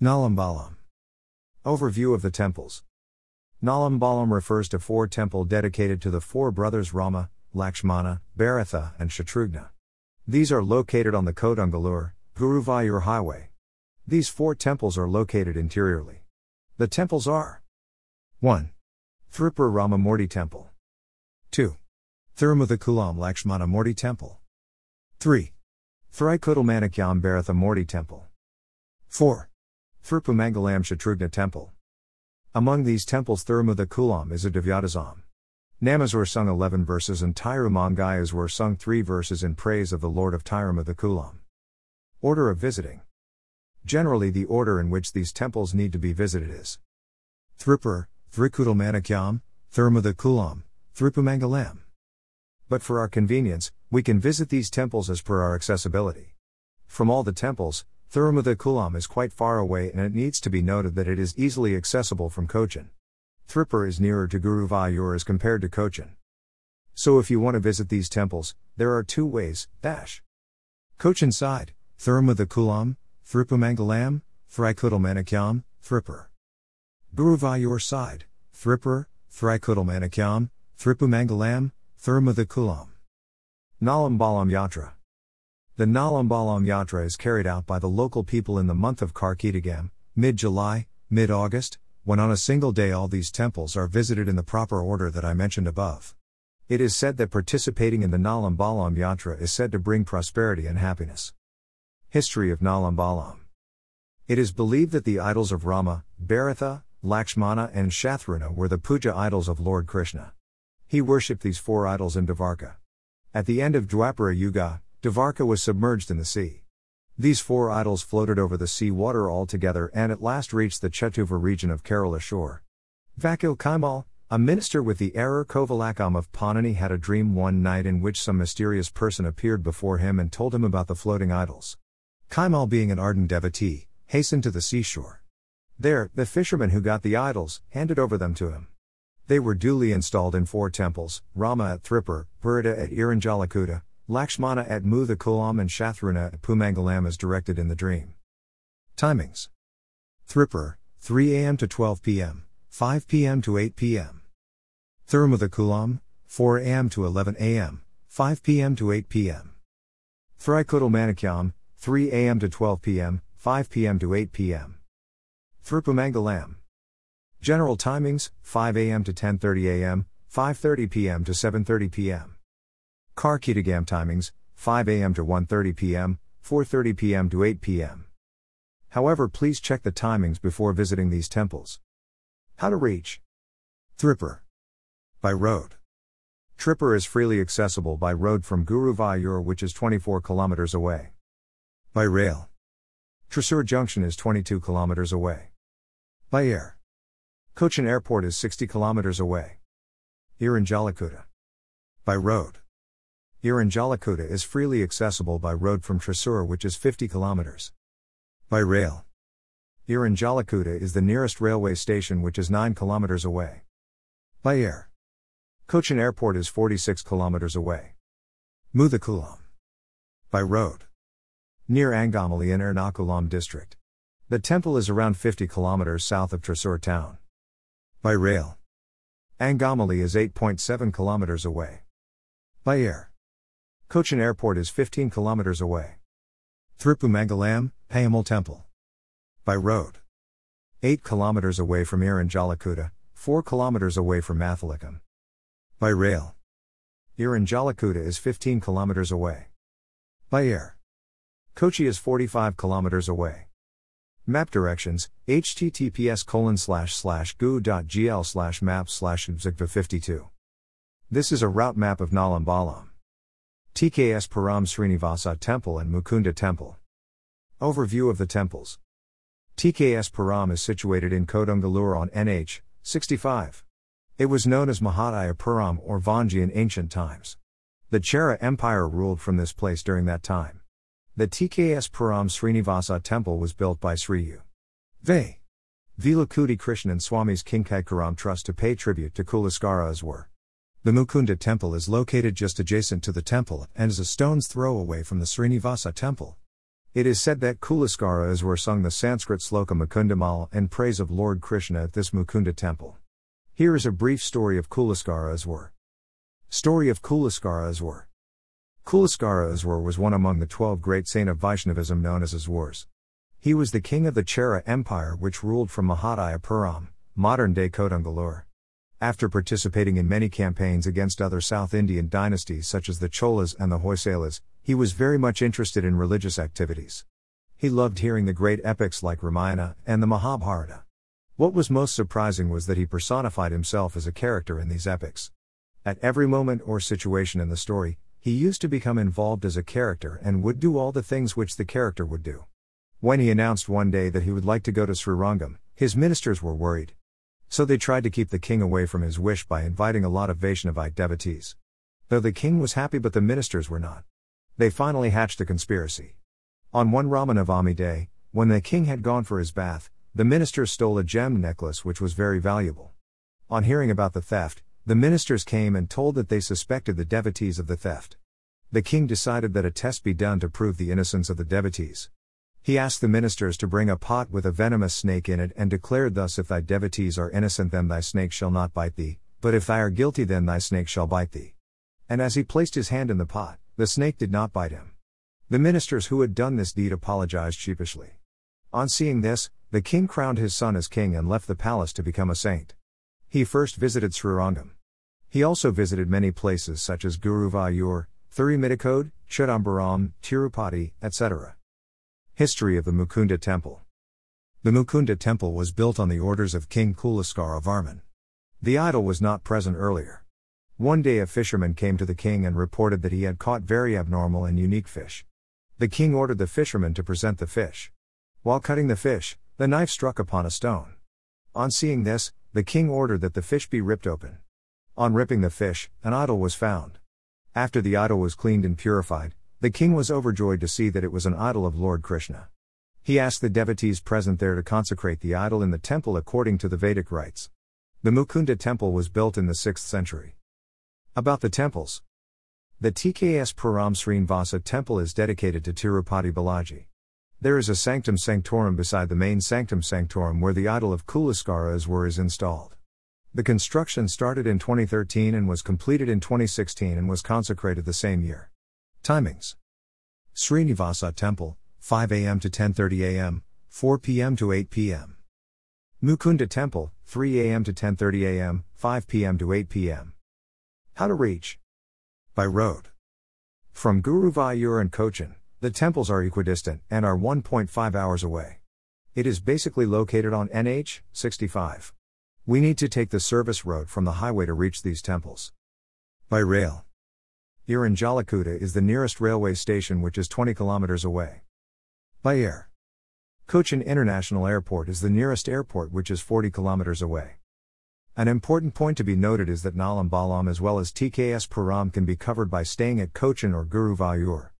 Nalambalam. Overview of the temples. Nalambalam refers to four temple dedicated to the four brothers Rama, Lakshmana, Bharatha, and Shatrughna. These are located on the Kodungalur, Guruvayur highway. These four temples are located interiorly. The temples are 1. Thripur Ramamurti Temple. 2. Thirumuthakulam Lakshmana Murti Temple. 3. Thrikodalmanikyam Bharatha Murti Temple. 4. Thripumangalam Shatrughna Temple. Among these temples Thirumutha Kulam is a Divyadesam. Namas were sung 11 verses and Tirumangayas were sung 3 verses in praise of the Lord of Tirumutha Kulam. Order of visiting. Generally the order in which these temples need to be visited is Thripur, Thrikudalmanakyam, Thirumutha Kulam, Thripumangalam. But for our convenience, we can visit these temples as per our accessibility. From all the temples, Thirumutha Kulam is quite far away and it needs to be noted that it is easily accessible from Cochin. Thripur is nearer to Guruvayur as compared to Cochin. So if you want to visit these temples, there are two ways, dash. Cochin side, Thirumutha Kulam, Thripumangalam, Thrikodalmanikyam, Thripur. Guruvayur side, Thripur, Thrikodalmanikyam, Thripumangalam, Thirumutha Kulam. Nalambalam Yatra. The Nalambalam Yatra is carried out by the local people in the month of Karkidakam, mid July, mid August, when on a single day all these temples are visited in the proper order that I mentioned above. It is said that participating in the Nalambalam Yatra is said to bring prosperity and happiness. History of Nalambalam It is believed that the idols of Rama, Bharatha, Lakshmana, and Shatrughna were the puja idols of Lord Krishna. He worshipped these four idols in Dvarka. At the end of Dwapara Yuga, Dvarka was submerged in the sea. These four idols floated over the sea water altogether and at last reached the Chetuva region of Kerala shore. Vakil Kaimal, a minister with the Error Kovalakam of Ponnani had a dream one night in which some mysterious person appeared before him and told him about the floating idols. Kaimal, being an ardent devotee, hastened to the seashore. There, the fisherman who got the idols handed over them to him. They were duly installed in four temples Rama at Thripur, Bharata at Irinjalakuda, Lakshmana at Muthakulam and Shatrughna at Pumangalam is directed in the dream. Timings Thripur, 3 am to 12 pm, 5 pm to 8 pm. Thirumuthakulam, 4 am to 11 am, 5 pm to 8 pm. Thrikodalmanikyam, 3 am to 12 pm, 5 pm to 8 pm. Thripumangalam. General timings 5 am to 10:30 am, 5:30 pm to 7:30 pm. Karkidakam timings 5 am to 1:30 p.m., 4:30 p.m. to 8 p.m. However, please check the timings before visiting these temples. How to reach Thripur by road. Thripur is freely accessible by road from Guruvayur which is 24 kilometers away. By rail. Thrissur Junction is 22 kilometers away. By air. Cochin Airport is 60 kilometers away. Irinjalakuda. By road. Irinjalakuda is freely accessible by road from Thrissur which is 50 km. By rail. Irinjalakuda is the nearest railway station which is 9 km away. By air. Cochin Airport is 46 km away. Muthakulam. By road. Near Angamali in Ernakulam district. The temple is around 50 km south of Thrissur town. By rail. Angamali is 8.7 km away. By air. Cochin Airport is 15 kilometers away. Thripumangalam, Payamal Temple. By road. 8 kilometers away from Irinjalakuda, 4 kilometers away from Mathilakam. By rail. Irinjalakuda is 15 kilometers away. By air. Kochi is 45 kilometers away. Map directions, https colon slash slash goo.gl slash map slash 52. This is a route map of Nalambalam. TKS Puram Srinivasa Temple and Mukunda Temple. Overview of the temples. TKS Puram is situated in Kodungalur on NH 65. It was known as Mahodaya Puram or Vanji in ancient times. The Chera Empire ruled from this place during that time. The TKS Puram Srinivasa Temple was built by Sri Ve. Vilakudi Krishnan Swami's Kinkaicharam Trust to pay tribute to Kulaskara Aswar. The Mukunda temple is located just adjacent to the temple and is a stone's throw away from the Srinivasa temple. It is said that Kulaskara Iswar sung the Sanskrit sloka Mukundamal in praise of Lord Krishna at this Mukunda temple. Here is a brief story of Kulaskara Iswar. Story of Kulaskara Iswar. Kulaskara Iswar was one among the twelve great saint of Vaishnavism known as Iswars. He was the king of the Chera Empire which ruled from Mahodayapuram, modern day Kodungallur. After participating in many campaigns against other South Indian dynasties such as the Cholas and the Hoysalas, he was very much interested in religious activities. He loved hearing the great epics like Ramayana and the Mahabharata. What was most surprising was that he personified himself as a character in these epics. At every moment or situation in the story, he used to become involved as a character and would do all the things which the character would do. When he announced one day that he would like to go to Srirangam, his ministers were worried. So they tried to keep the king away from his wish by inviting a lot of Vaishnavite devotees. Though the king was happy but the ministers were not. They finally hatched a conspiracy. On one Ramanavami day, when the king had gone for his bath, the ministers stole a gem necklace which was very valuable. On hearing about the theft, the ministers came and told that they suspected the devotees of the theft. The king decided that a test be done to prove the innocence of the devotees. He asked the ministers to bring a pot with a venomous snake in it and declared thus If thy devotees are innocent, then thy snake shall not bite thee, but if they are guilty, then thy snake shall bite thee. And as he placed his hand in the pot, the snake did not bite him. The ministers who had done this deed apologized sheepishly. On seeing this, the king crowned his son as king and left the palace to become a saint. He first visited Srirangam. He also visited many places such as Guruvayur, Thirumidikode, Chidambaram, Tirupati, etc. History of the Mukunda Temple The Mukunda Temple was built on the orders of King Kulaskara Varman. The idol was not present earlier. One day a fisherman came to the king and reported that he had caught very abnormal and unique fish. The king ordered the fisherman to present the fish. While cutting the fish, the knife struck upon a stone. On seeing this, the king ordered that the fish be ripped open. On ripping the fish, an idol was found. After the idol was cleaned and purified, the king was overjoyed to see that it was an idol of Lord Krishna. He asked the devotees present there to consecrate the idol in the temple according to the Vedic rites. The Mukunda temple was built in the 6th century. About the temples The TKS Puram Srinivasa temple is dedicated to Tirupati Balaji. There is a sanctum sanctorum beside the main sanctum sanctorum where the idol of Kulaskara Iswar is installed. The construction started in 2013 and was completed in 2016 and was consecrated the same year. Timings Srinivasa Temple, 5 am to 10:30 am, 4 pm to 8 pm. Mukunda Temple, 3 am to 10:30 am, 5 pm to 8 pm. How to reach? By road. From Guruvayur and Cochin, the temples are equidistant and are 1.5 hours away. It is basically located on NH 65. We need to take the service road from the highway to reach these temples. By rail. Irinjalakuda is the nearest railway station which is 20 kilometers away. By air. Cochin International Airport is the nearest airport which is 40 kilometers away. An important point to be noted is that Nalam Balam as well as TKS Puram can be covered by staying at Cochin or Guruvayur.